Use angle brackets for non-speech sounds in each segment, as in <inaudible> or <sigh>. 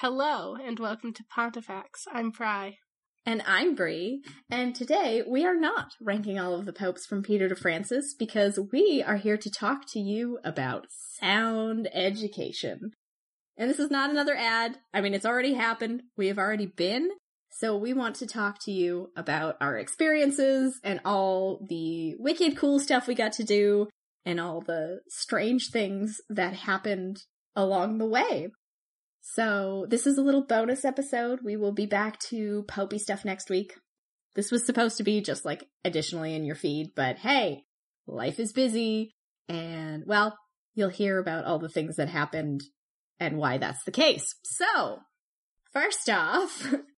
Hello and welcome to Pontifex. I'm Fry. And I'm Bree, and today we are not ranking all of the popes from Peter to Francis because we are here to talk to you about sound education. And this is not another ad. I mean, it's already happened. We have already been. So we want to talk to you about our experiences and all the wicked cool stuff we got to do and all the strange things that happened along the way. So this is a little bonus episode. We will be back to Popey stuff next week. This was supposed to be just like additionally in your feed, but hey, life is busy and well, you'll hear about all the things that happened and why that's the case. So, first off, <laughs>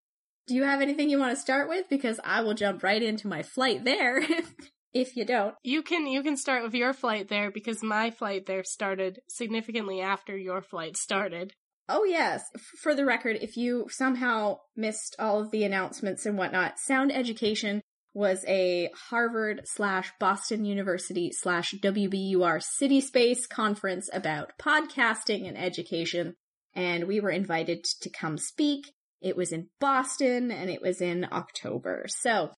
do you have anything you want to start with? Because I will jump right into my flight there <laughs> if you don't. You can you can start with your flight there because my flight there started significantly after your flight started. Oh, yes. For the record, if you somehow missed all of the announcements and whatnot, Sound Education was a Harvard slash Boston University slash WBUR City Space conference about podcasting and education. And we were invited to come speak. It was in Boston and it was in October. So,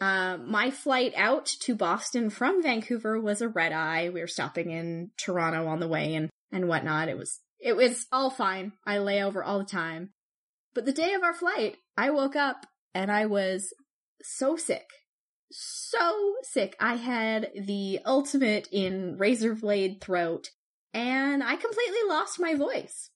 uh, my flight out to Boston from Vancouver was a red eye. We were stopping in Toronto on the way and, and whatnot. It was it was all fine. I lay over all the time. But the day of our flight, I woke up and I was so sick. So sick. I had the ultimate in razor blade throat and I completely lost my voice.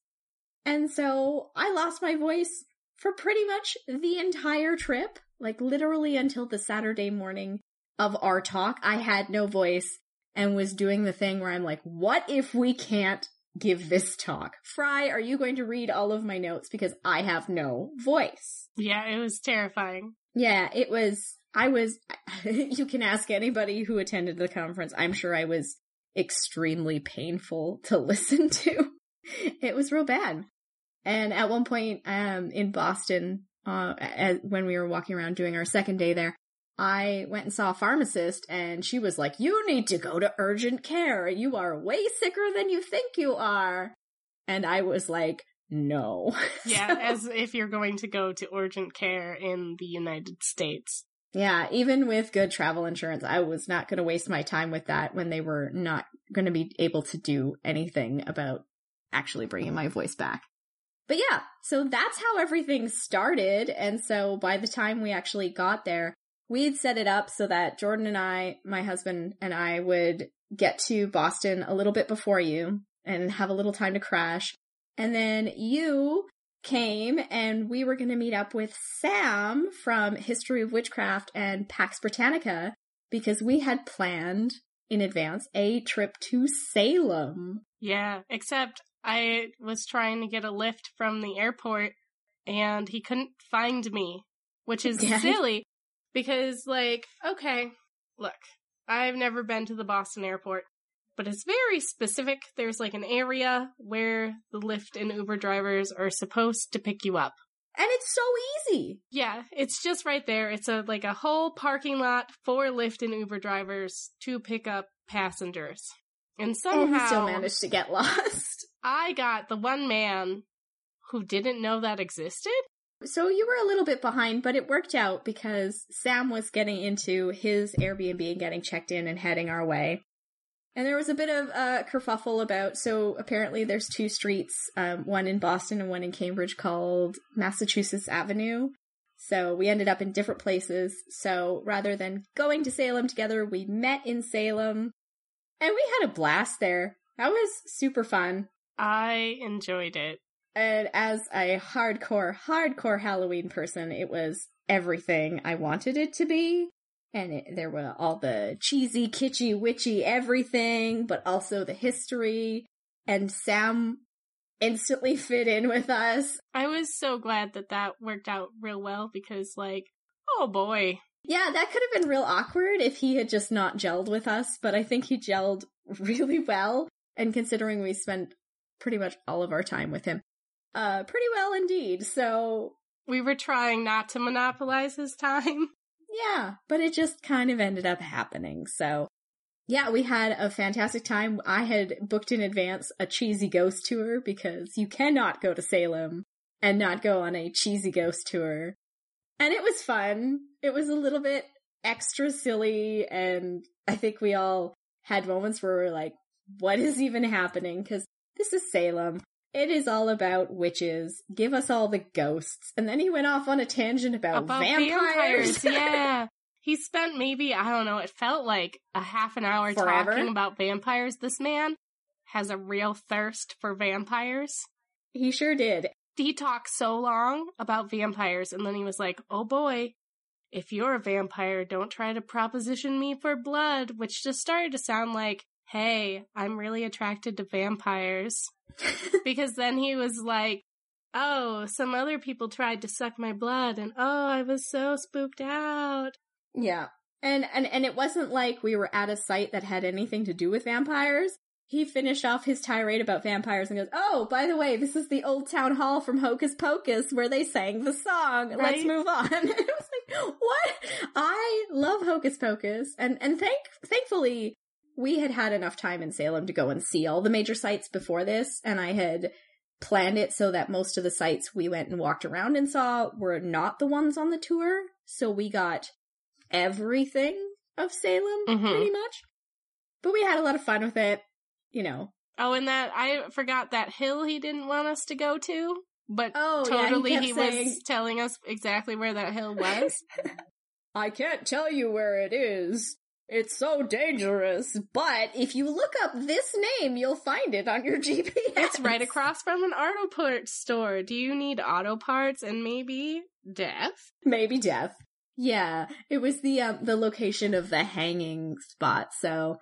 And so I lost my voice for pretty much the entire trip, like literally until the Saturday morning of our talk. I had no voice and was doing the thing where I'm like, what if we can't give this talk. Fry, are you going to read all of my notes because I have no voice? Yeah, it was terrifying. Yeah, it was. I was. <laughs> you can ask anybody who attended the conference. I'm sure I was extremely painful to <laughs> listen to. it was real bad. And at one point, um, in Boston, uh, as, when we were walking around doing our second day there, I went and saw a pharmacist and she was like, you need to go to urgent care. You are way sicker than you think you are. And I was like, no. <laughs> Yeah, as if you're going to go to urgent care in the United States. Yeah, even with good travel insurance, I was not going to waste my time with that when they were not going to be able to do anything about actually bringing my voice back. But yeah, so that's how everything started. And so by the time we actually got there, we had set it up so that Jordan and I, my husband and I would get to Boston a little bit before you and have a little time to crash. And then you came and we were going to meet up with Sam from History of Witchcraft and Pax Britannica because we had planned in advance a trip to Salem. Yeah, except I was trying to get a lift from the airport and he couldn't find me, which is yeah. silly because, like, okay, look, I've never been to the Boston airport, but it's very specific. There's like an area where the Lyft and Uber drivers are supposed to pick you up. And it's so easy. Yeah, it's just right there. It's a like a whole parking lot for Lyft and Uber drivers to pick up passengers. And somehow and still managed to get <laughs> lost. I got the one man who didn't know that existed. So you were a little bit behind, but it worked out because Sam was getting into his Airbnb and getting checked in and heading our way. And there was a bit of a kerfuffle about, so apparently there's two streets, um, one in Boston and one in Cambridge called Massachusetts Avenue. So we ended up in different places. So rather than going to Salem together, we met in Salem and we had a blast there. That was super fun. I enjoyed it. And as a hardcore, hardcore Halloween person, it was everything I wanted it to be. And it, there were all the cheesy, kitschy, witchy everything, but also the history. And Sam instantly <laughs> fit in with us. I was so glad that that worked out real well because, like, oh boy. Yeah, that could have been real awkward if he had just not gelled with us, but I think he gelled <laughs> really well. And considering we spent pretty much all of our time with him, uh, pretty well indeed. So we were trying not to monopolize his time. <laughs> Yeah, but it just kind of ended up happening. So yeah, we had a fantastic time. I had booked in advance a cheesy ghost tour because you cannot go to Salem and not go on a cheesy ghost tour. And it was fun. It was a little bit extra silly and I think we all had moments where we are like, what is even happening? Cause this is Salem. It is all about witches. Give us all the ghosts. And then he went off on a tangent about, about vampires. vampires. <laughs> <laughs> yeah. He spent maybe, I don't know, it felt like a half an hour Forever? talking about vampires. This man has a real thirst for vampires. He sure did. He talked so long about vampires and then he was like, oh boy, if you're a vampire, don't try to proposition me for blood, which just started to sound like, hey, I'm really attracted to vampires. <laughs> because then he was like, oh, some other people tried to suck my blood and oh, I was so spooked out. Yeah. And, and, and it wasn't like we were at a site that had anything to do with vampires. He finished off his tirade about vampires and goes, Oh, by the way, this is the old town hall from Hocus Pocus where they sang the song. Right? Let's move on. <laughs> and it was like, what? I love Hocus Pocus. And, and thank, thankfully, we had had enough time in Salem to go and see all the major sites before this. And I had planned it so that most of the sites we went and walked around and saw were not the ones on the tour. So we got everything of Salem, mm-hmm. pretty much. But we had a lot of fun with it, you know. Oh, and that I forgot that hill he didn't want us to go to, but oh, totally yeah, he, he saying... was telling us exactly where that hill was. <laughs> I can't tell you where it is. It's so dangerous, but if you look up this name, you'll find it on your <laughs> GPS. It's right across from an auto parts store. Do you need auto parts and maybe death? Maybe death. Yeah, it was the um, the location of the hanging spot. So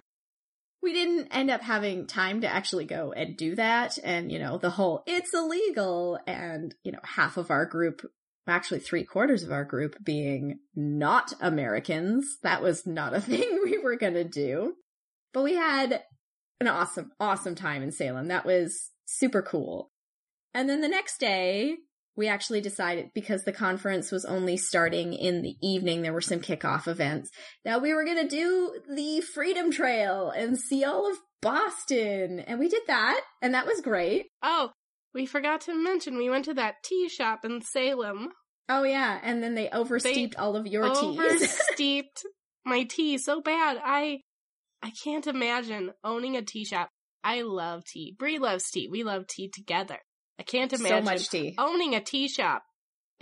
we didn't end up having time to actually go and do that. And you know, the whole it's illegal, and you know, half of our group, actually three quarters of our group, being not Americans. That was not a <laughs> thing we were gonna do. But we had an awesome, awesome time in Salem. That was super cool. And then the next day, we actually decided because the conference was only starting in the evening, there were some kickoff events that we were going to do the Freedom Trail and see all of Boston. And we did that, and that was great. Oh, we forgot to mention we went to that tea shop in Salem. Oh yeah, and then they oversteeped they all of your teas. Oversteeped <laughs> my tea so bad. I I can't imagine owning a tea shop. I love tea. Bree loves tea. We love tea together. I can't imagine so much tea. owning a tea shop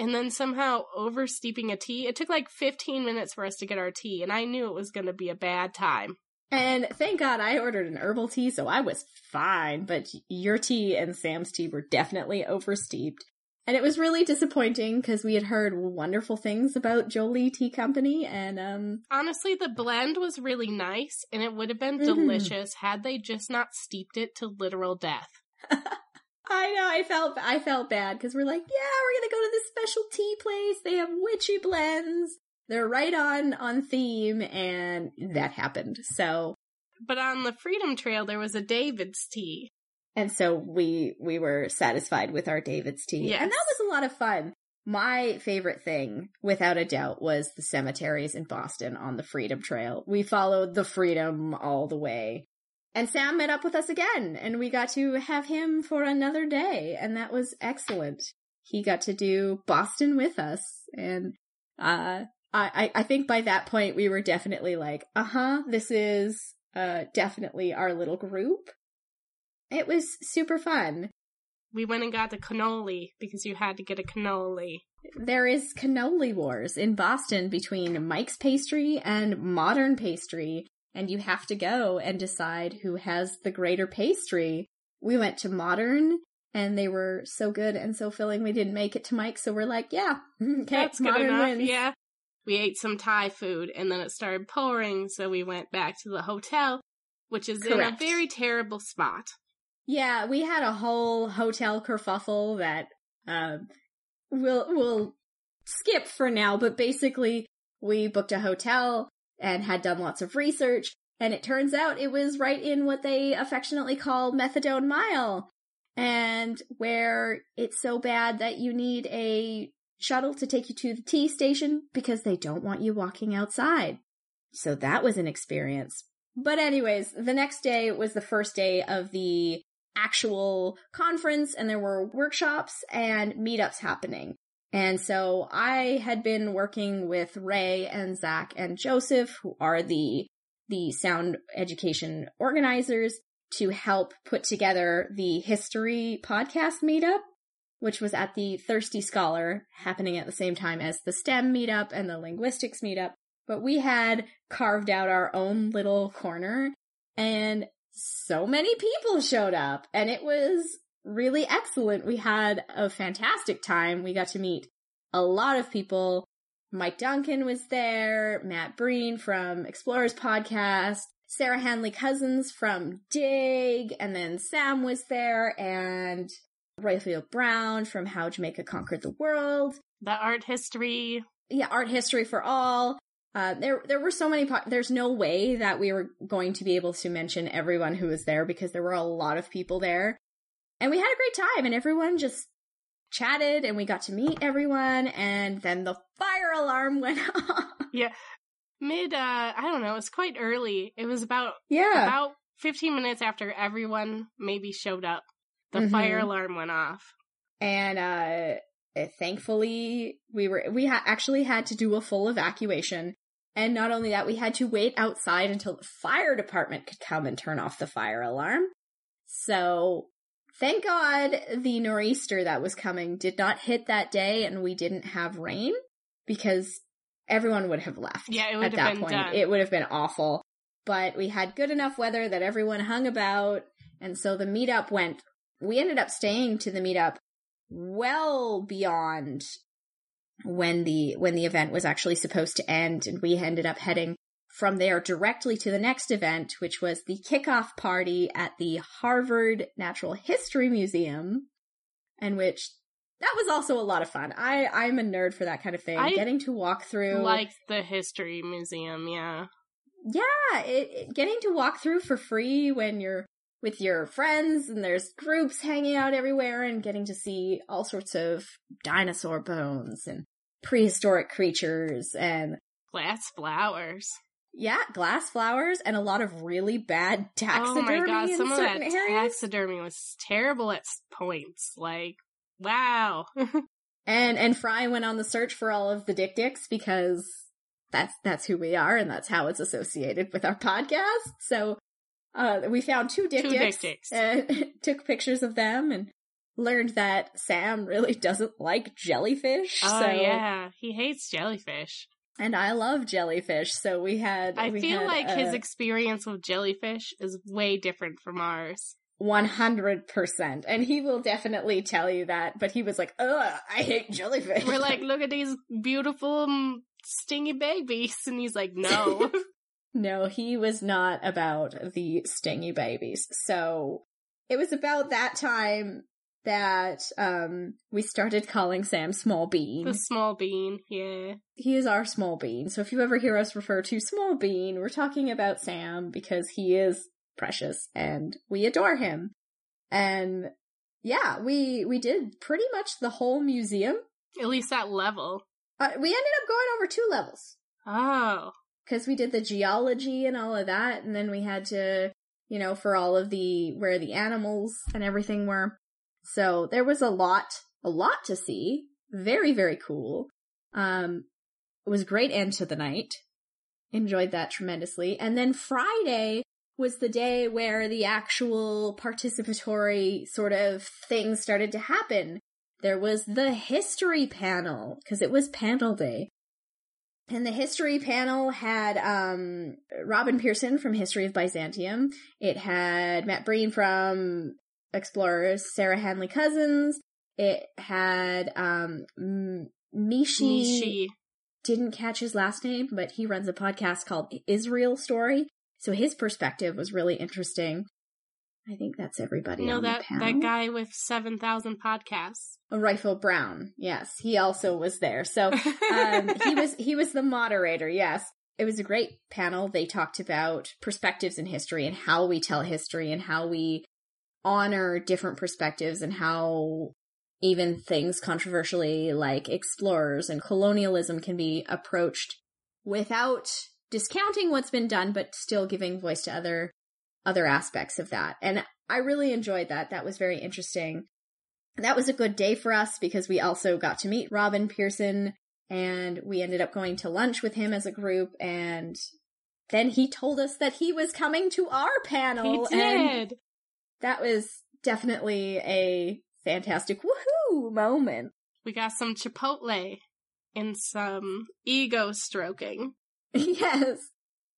and then somehow oversteeping a tea. It took like 15 minutes for us to get our tea, and I knew it was going to be a bad time. And thank God I ordered an herbal tea, so I was fine. But your tea and Sam's tea were definitely oversteeped. And it was really disappointing because we had heard wonderful things about Jolie Tea Company and um honestly the blend was really nice and it would have been mm-hmm. delicious had they just not steeped it to literal death. <laughs> I know. I felt I felt bad because we're like, yeah, we're gonna go to this special tea place. They have witchy blends. They're right on on theme, and that happened. So, but on the Freedom Trail, there was a David's tea, and so we we were satisfied with our David's tea, yes. and that was a lot of fun. My favorite thing, without a doubt, was the cemeteries in Boston on the Freedom Trail. We followed the Freedom all the way. And Sam met up with us again, and we got to have him for another day, and that was excellent. He got to do Boston with us, and uh, I I think by that point we were definitely like, uh huh, this is uh definitely our little group. It was super fun. We went and got the cannoli because you had to get a cannoli. There is cannoli wars in Boston between Mike's Pastry and Modern Pastry, and you have to go and decide who has the greater pastry. We went to Modern and they were so good and so filling we didn't make it to Mike, so we're like, yeah, <laughs> okay, That's Modern enough, wins. Yeah. We ate some Thai food and then it started pouring, so we went back to the hotel, which is Correct. in a very terrible spot. Yeah, we had a whole hotel kerfuffle that um, we'll we'll skip for now, but basically we booked a hotel and had done lots of research. And it turns out it was right in what they affectionately call methadone mile. And where it's so bad that you need a shuttle to take you to the T station because they don't want you walking outside. So that was an experience. But anyways, the next day was the first day of the actual conference and there were workshops and meetups happening. And so I had been working with Ray and Zach and Joseph, who are the, the sound education organizers to help put together the history podcast meetup, which was at the Thirsty Scholar happening at the same time as the STEM meetup and the linguistics meetup. But we had carved out our own little corner and so many people showed up and it was really excellent. We had a fantastic time. We got to meet a lot of people. Mike Duncan was there, Matt Breen from Explorers Podcast, Sarah Handley Cousins from Dig, and then Sam was there, and Royfield Brown from How Jamaica Conquered the World. The art history. Yeah, art history for all. Uh, there, there were so many. Po- There's no way that we were going to be able to mention everyone who was there because there were a lot of people there, and we had a great time. And everyone just chatted, and we got to meet everyone. And then the fire alarm <laughs> went off. Yeah, mid. uh I don't know. It was quite early. It was about Yeah, about 15 minutes after everyone maybe showed up. The Mhm. fire alarm went off. and uh, eh, thankfully we were we ha- actually had to do a full evacuation. And not only that, we had to wait outside until the fire department could come and turn off the fire alarm. So thank God the nor'easter that was coming did not hit that day and we didn't have rain because everyone would have left. Yeah, it at have that been point. done. It would have been awful. But we had good enough weather that everyone hung about. And so the meetup went, we ended up staying to the meetup well beyond when the, when the event was actually supposed to end. And we ended up heading from there directly to the next event, which was the kickoff party at the Harvard Natural History Museum, and which that was also a lot of fun. I, I'm a nerd for that kind of thing. I Getting to walk through Like the history museum, yeah. yeah, it, it- getting to walk through for free when you're with your friends and there's groups hanging out everywhere and getting to see all sorts of dinosaur bones and prehistoric creatures and Glass flowers. yeah, glass flowers and a lot of really bad taxidermy oh my god, some of that areas. taxidermy was terrible at points. Like, wow. <laughs> And and Fry went on the search for all of the dick dicks because that's that's who we are and that's how it's associated with our podcast. So uh we found two dick Two dick dicks, dicks. and <laughs> took pictures of them and learned that Sam really doesn't like jellyfish. oh so yeah, he hates jellyfish. and I love jellyfish, so we had I we feel had, like his uh, experience with jellyfish is way different from ours. 100%. And he will definitely tell you that, but he was like, ugh, I hate jellyfish. We're <laughs> like, look at these beautiful mm, stingy babies, and he's like, no. <laughs> No, he was not about the stingy babies. So it was about that time that um we started calling Sam Small Bean. the small bean, yeah. He is our Small Bean. So if you ever hear us refer to Small Bean, we're talking about Sam because he is precious and we adore him. And yeah, we we did pretty much the whole museum. At least that level. Uh, we ended up going over two levels. Oh, because we did the geology and all of that, and then we had to, you know, for all of the where the animals and everything were. So there was a lot, a lot to see. Very, very cool. Um, it was great end to the night. Enjoyed that tremendously. And then Friday was the day where the actual participatory sort of thing started to happen. There was the history panel, because it was panel day. And the history panel had um, Robin Pierson from History of Byzantium. It had Matt Breen from Explorers, Sarah Handley Cousins. It had um, Mishi, Nishi. Didn't catch his last name, but he runs a podcast called Israel Story. So his perspective was really interesting. I think that's everybody. No, on that the panel. that guy with seven thousand podcasts. Oh, Royfield Brown. Yes, he also was there. So <laughs> um, he was he was the moderator. Yes, it was a great panel. They talked about perspectives in history and how we tell history and how we honor different perspectives and how even things controversially like explorers and colonialism can be approached without discounting what's been done, but still giving voice to other other aspects of that. And I really enjoyed that. That was very interesting. That was a good day for us because we also got to meet Robin Pierson and we ended up going to lunch with him as a group and then he told us that he was coming to our panel. He did. that was definitely a fantastic woohoo moment. We got some Chipotle and some ego stroking. <laughs> yes.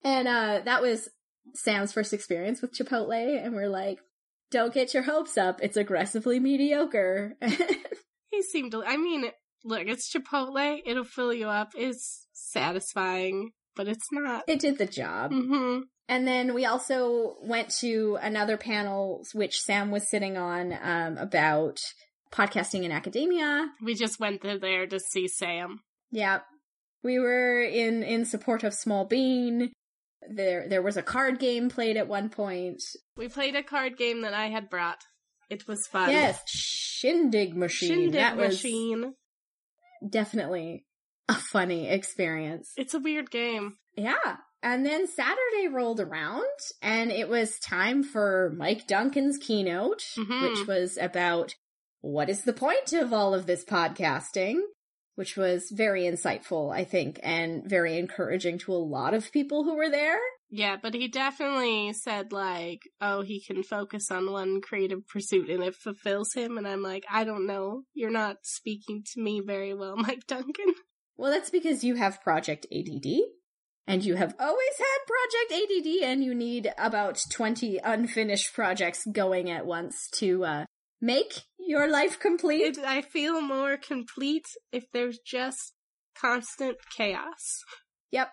And uh that was Sam's first experience with Chipotle, and we're like, don't get your hopes up. It's aggressively mediocre. <laughs> he seemed to, I mean, look, it's Chipotle. It'll fill you up. It's satisfying, but it's not. It did the job. Mm-hmm. And then we also went to another panel, which Sam was sitting on, um, about podcasting in academia. We just went there to see Sam. Yeah. We were in, in support of Small Bean. There, there was a card game played at one point. We played a card game that I had brought. It was fun. Yes, Shindig Machine. Shindig that Machine. definitely a funny experience. It's a weird game. Yeah. And then Saturday rolled around and it was time for Mike Duncan's keynote, Mhm. which was about what is the point of all of this podcasting, which was very insightful, I think, and very encouraging to a lot of people who were there. Yeah, but he definitely said like, oh, he can focus on one creative pursuit and it fulfills him. And I'm like, I don't know. You're not speaking to me very well, <laughs> Mike Duncan. Well, that's because you have Project ADD. And you have always had Project ADD, and you need about 20 unfinished projects going at once to uh, make your life complete. It, I feel more complete if there's just constant chaos. Yep.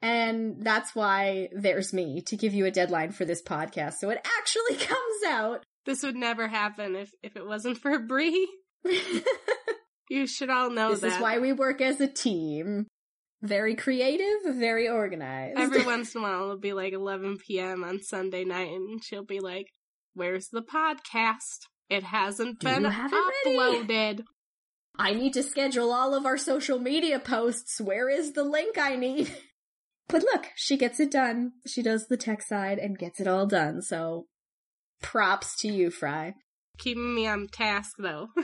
And that's why there's me to give you a deadline for this podcast so it actually <laughs> comes out. This would never happen if, if it wasn't for <laughs> Bree. <laughs> You should all know that. this that. is why we work as a team. Very creative, very organized. Every once in a while it'll be like 11 p.m. on Sunday night and she'll be like, Where's the podcast? It hasn't Do been it ready?" uploaded. I need to schedule all of our social media posts. Where is the link I need? <laughs> But look, she gets it done. She does the tech side and gets it all done. So props to you, Fry. Keeping me on task though. <laughs>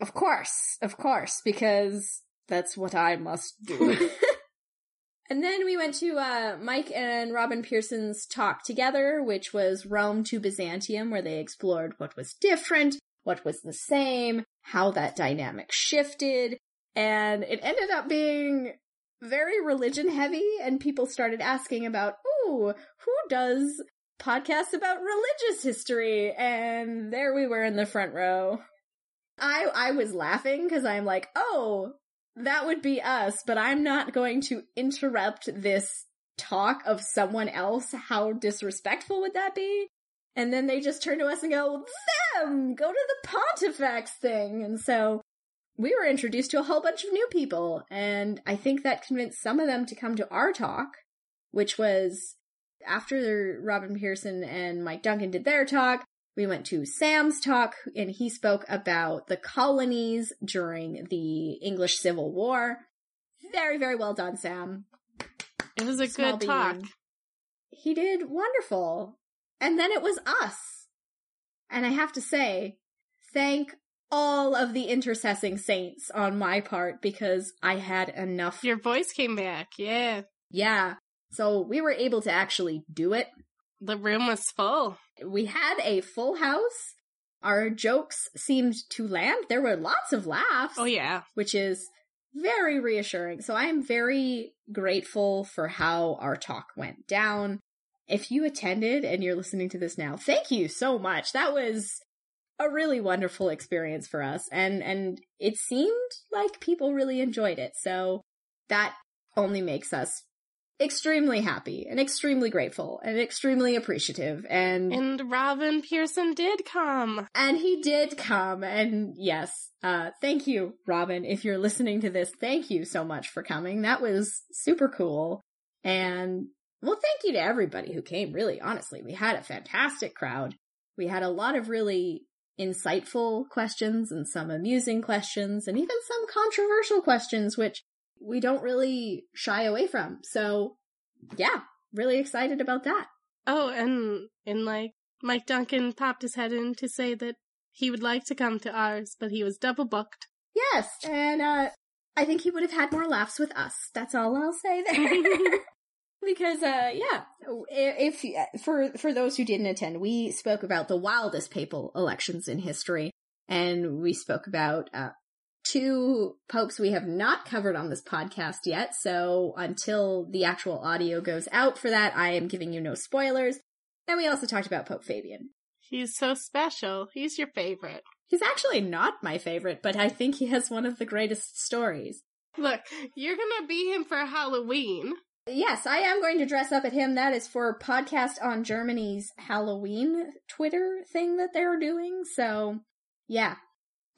Of course, of course, because that's what I must do. <laughs> and then we went to uh, Mike and Robin Pierson's talk together, which was Rome to Byzantium, where they explored what was different, what was the same, how that dynamic shifted, and it ended up being very religion heavy, and people started asking about, ooh, who does podcasts about religious history? And there we were in the front row. I I was laughing because I'm like, oh, that would be us, but I'm not going to interrupt this talk of someone else. How disrespectful would that be? And then they just turn to us and go, them, go to the Pontifex thing. And so we were introduced to a whole bunch of new people. And I think that convinced some of them to come to our talk, which was after Robin Pierson and Mike Duncan did their talk. We went to Sam's talk and he spoke about the colonies during the English Civil War. Very, very well done, Sam. It was a Small good talk. He did wonderful. And then it was us. And I have to say, thank all of the intercessing saints on my part because I had enough. Your voice came back, yeah. Yeah. So we were able to actually do it. The room was full. We had a full house. Our jokes seemed to land. There were lots of laughs. Oh yeah. which is very reassuring. So I am very grateful for how our talk went down. If you attended and you're listening to this now, thank you so much. That was a really wonderful experience for us and and it seemed like people really enjoyed it. So that only makes us extremely happy and extremely grateful and extremely appreciative and And Robin Pierson did come. and he did come. And yes, uh, thank you, Robin. If you're listening to this, thank you so much for coming. That was super cool. And well, thank you to everybody who came, really, honestly. We had a fantastic crowd. We had a lot of really insightful questions and some amusing questions and even some controversial questions, which we don't really shy away from. So yeah, really excited about that. Oh, and and like Mike Duncan popped his head in to say that he would like to come to ours, but he was double booked. Yes, and uh I think he would have had more laughs with us. That's all I'll say there. <laughs> because uh yeah, if, if for for those who didn't attend, we spoke about the wildest papal elections in history and we spoke about uh two popes we have not covered on this podcast yet. So until the actual audio goes out for that, I am giving you no spoilers. And we also talked about Pope Fabian. He's so special. He's your favorite. He's actually not my favorite, but I think he has one of the greatest stories. Look, you're gonna be him for Halloween. Yes, I am going to dress up at him. That is for podcast on Germany's Halloween Twitter thing that they're doing. So, yeah,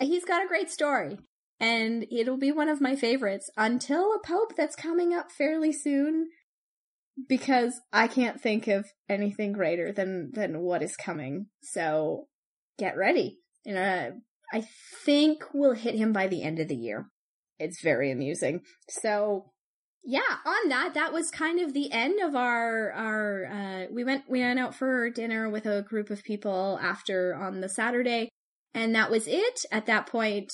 he's got a great story. And it'll be one of my favorites until a pope that's coming up fairly soon because I can't think of anything greater than than what is coming. So get ready. And know, I think we'll hit him by the end of the year. It's very amusing. So yeah, on that, that was kind of the end of our our. Uh, we went we went out for dinner with a group of people after on the Saturday, and that was it. At that point,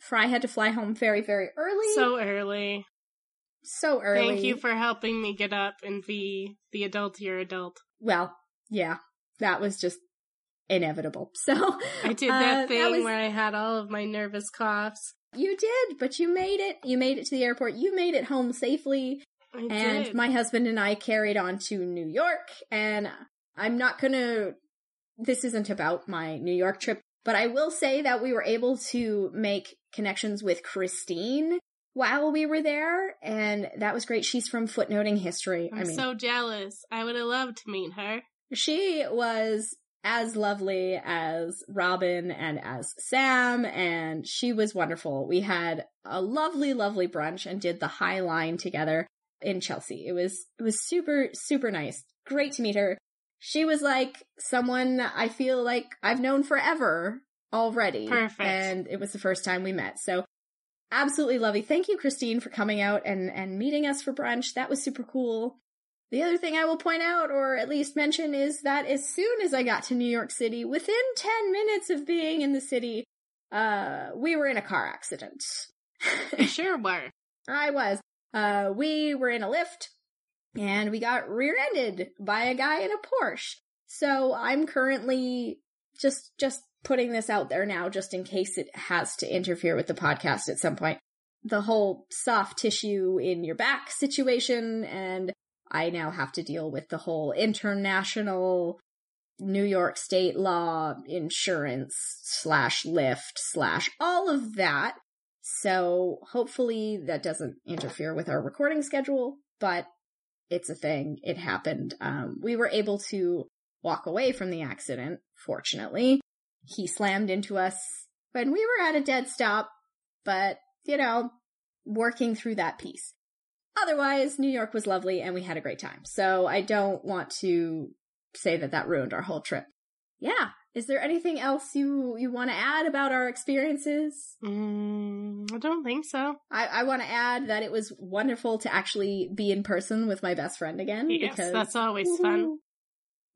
Fry had to fly home very very early. So early. So early. Thank you for helping me get up and be the adultier adult. Well, yeah, that was just inevitable. <laughs> So I did that uh, thing that was... where I had all of my nervous coughs. You did, but you made it. You made it to the airport. You made it home safely. I and did. my husband and I carried on to New York. And I'm not gonna, this isn't about my New York trip, but I will say that we were able to make connections with Christine while we were there, and that was great. She's from Footnoting History. I'm I mean, so jealous. I would have loved to meet her. She was as lovely as Robin and as Sam, and she was wonderful. We had a lovely, lovely brunch and did the High Line together in Chelsea. It was it was super, super nice. Great to meet her. She was like someone I feel like I've known forever already. Perfect. And it was the first time we met. So absolutely lovely. Thank you, Christine, for coming out and, and meeting us for brunch. That was super cool. The other thing I will point out, or at least mention, is that as soon as I got to New York City, within 10 minutes of being in the city, uh, we were in a car accident. <laughs> sure were. I was. Uh, we were in a lift, and we got rear-ended by a guy in a Porsche. So I'm currently just, just putting this out there now just in case it has to interfere with the podcast at some point. The whole soft tissue in your back situation, and I now have to deal with the whole international New York state law insurance slash Lyft slash all of that. So hopefully that doesn't interfere with our recording schedule, but it's a thing. It happened. Um, we were able to walk away from the accident, fortunately, he slammed into us when we were at a dead stop, but, you know, working through that piece. Otherwise, New York was lovely and we had a great time. So I don't want to say that that ruined our whole trip. Yeah. Is there anything else you, you want to add about our experiences? Mm, I don't think so. I, I want to add that it was wonderful to actually be in person with my best friend again. Yes, because, that's always fun.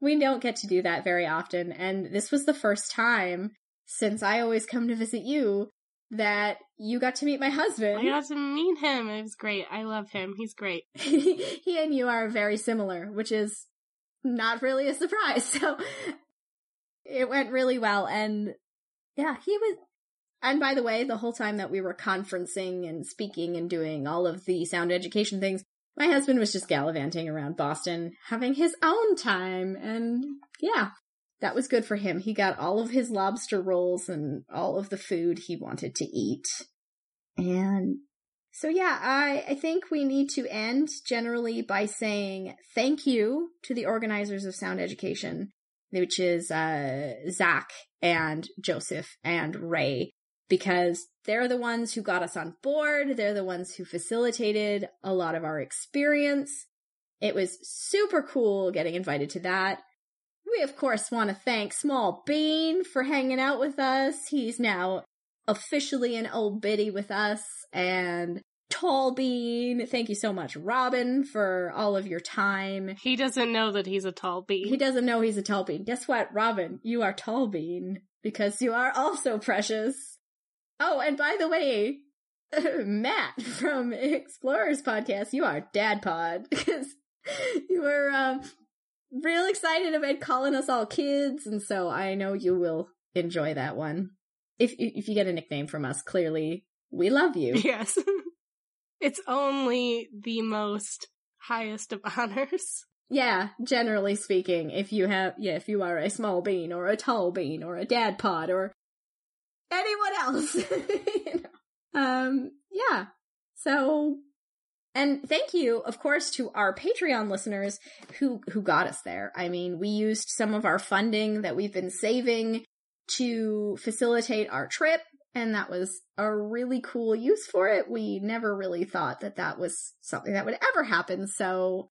We don't get to do that very often, and this was the first time since I always come to visit you that you got to meet my husband. I got to meet him. It was great. I love him. He's great. <laughs> he and you are very similar, which is not really a surprise. <laughs> So it went really well. And yeah, he was. And by the way, the whole time that we were conferencing and speaking and doing all of the sound education things, my husband was just gallivanting around Boston, having his own time, and yeah, that was good for him. He got all of his lobster rolls and all of the food he wanted to eat. And so yeah, I, I think we need to end generally by saying thank you to the organizers of Sound Education, which is uh, Zach and Joseph and Ray, because they're the ones who got us on board. They're the ones who facilitated a lot of our experience. It was super cool getting invited to that. We, of course, want to thank Small Bean for hanging out with us. He's now officially an old biddy with us and Tall Bean. Thank you so much, Robin, for all of your time. He doesn't know that he's a tall bean. He doesn't know he's a tall bean. Guess what, Robin? You are Tall Bean because you are also precious. Oh, and by the way, <laughs> Matt from Explorers Podcast, you are Dad Pod <laughs> because you were um, real excited about calling us all kids, and so I know you will enjoy that one. If if you get a nickname from us, clearly we love you. <laughs> Yes. It's only the most highest of <laughs> honors. Yeah, generally speaking, if you have yeah, if you are a small bean or a tall bean or a dad pod or anyone else. <laughs> Um yeah. So and thank you, of course, to our Patreon listeners who who got us there. I mean, we used some of our funding that we've been saving to facilitate our trip, and that was a really cool use for it. We never really thought that that was something that would ever happen. So,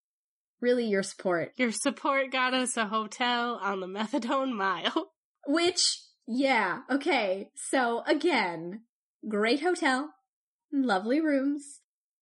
really, your support. Your support got us a hotel on the Methadone Mile. <laughs> Which, yeah, okay. So, again, great hotel, lovely rooms,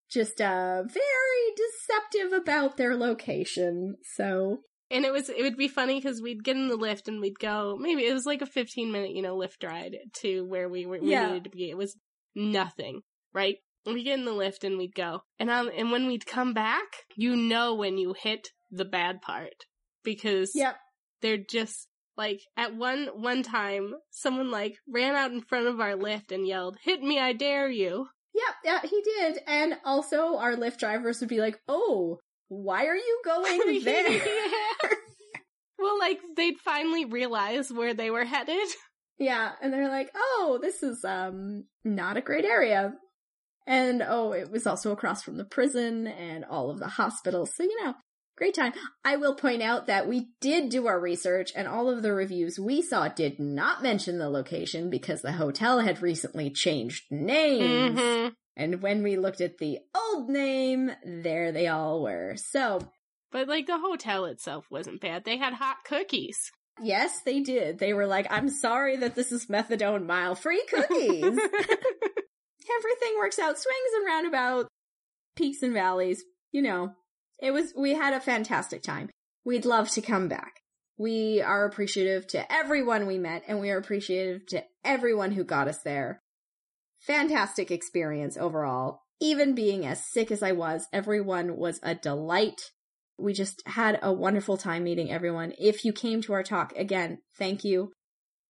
just uh very deceptive about their location. So and it was it would be funny because we'd get in the lift and we'd go maybe it was like a 15 minute you know lift ride to where we were we Yeah. needed to be it was nothing right we get in the lift and we'd go and um and when we'd come back you know when you hit the bad part because Yep. they're just like at one one time someone like ran out in front of our lift and yelled hit me i dare you Yep, yeah, he did. And also our lift drivers would be like, "Oh, why are you going <laughs> there?" Yeah. <laughs> well like they'd finally realize where they were headed <laughs> Yeah, and they're like, "Oh, this is um not a great area." And oh, it was also across from the prison and all of the hospitals. So, you know, great time. I will point out that we did do our research and all of the reviews we saw did not mention the location because the hotel had recently changed names. Mhm. And when we looked at the old name, there they all were. So, But like the hotel itself wasn't bad. They had hot cookies. yes, they did. They were like, I'm sorry that this is methadone mile free cookies. <laughs> <laughs> everything works out swings and roundabouts peaks and valleys you know it was we had a fantastic time we'd love to come back we are appreciative to everyone we met and we are appreciative to everyone who got us there fantastic experience overall even being as sick as i was everyone was a delight we just had a wonderful time meeting everyone if you came to our talk again thank you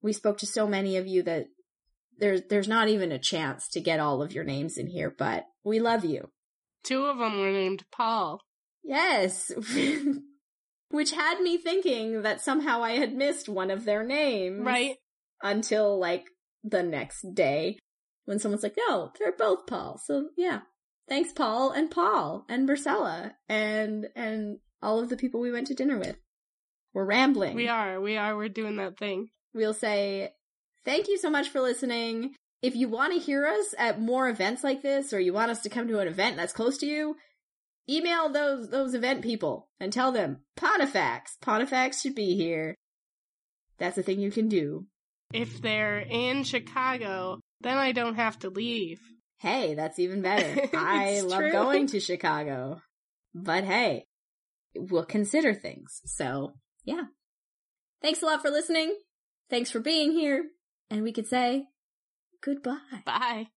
we spoke to so many of you that there's there's not even a chance to get all of your names in here, but we love you. Two of them were named Paul. Yes. <laughs> Which had me thinking that somehow I had missed one of their names. Right? Until like the next day when someone's like, no, they're both Paul. So yeah. Thanks Paul and Paul and Marcella and and all of the people we went to dinner with. We're rambling. We are. We are. We're doing that thing. we'll say thank you so much for listening. If you want to hear us at more events like this, or you want us to come to an event that's close to you, email those those event people and tell them Pontifex. Pontifex should be here. That's a thing you can do. If they're in Chicago, then I don't have to leave. Hey, that's even better. <laughs> I love true. going to Chicago. But hey, we'll consider things. So, yeah. Thanks a lot for listening. Thanks for being here. And we could say goodbye. Bye.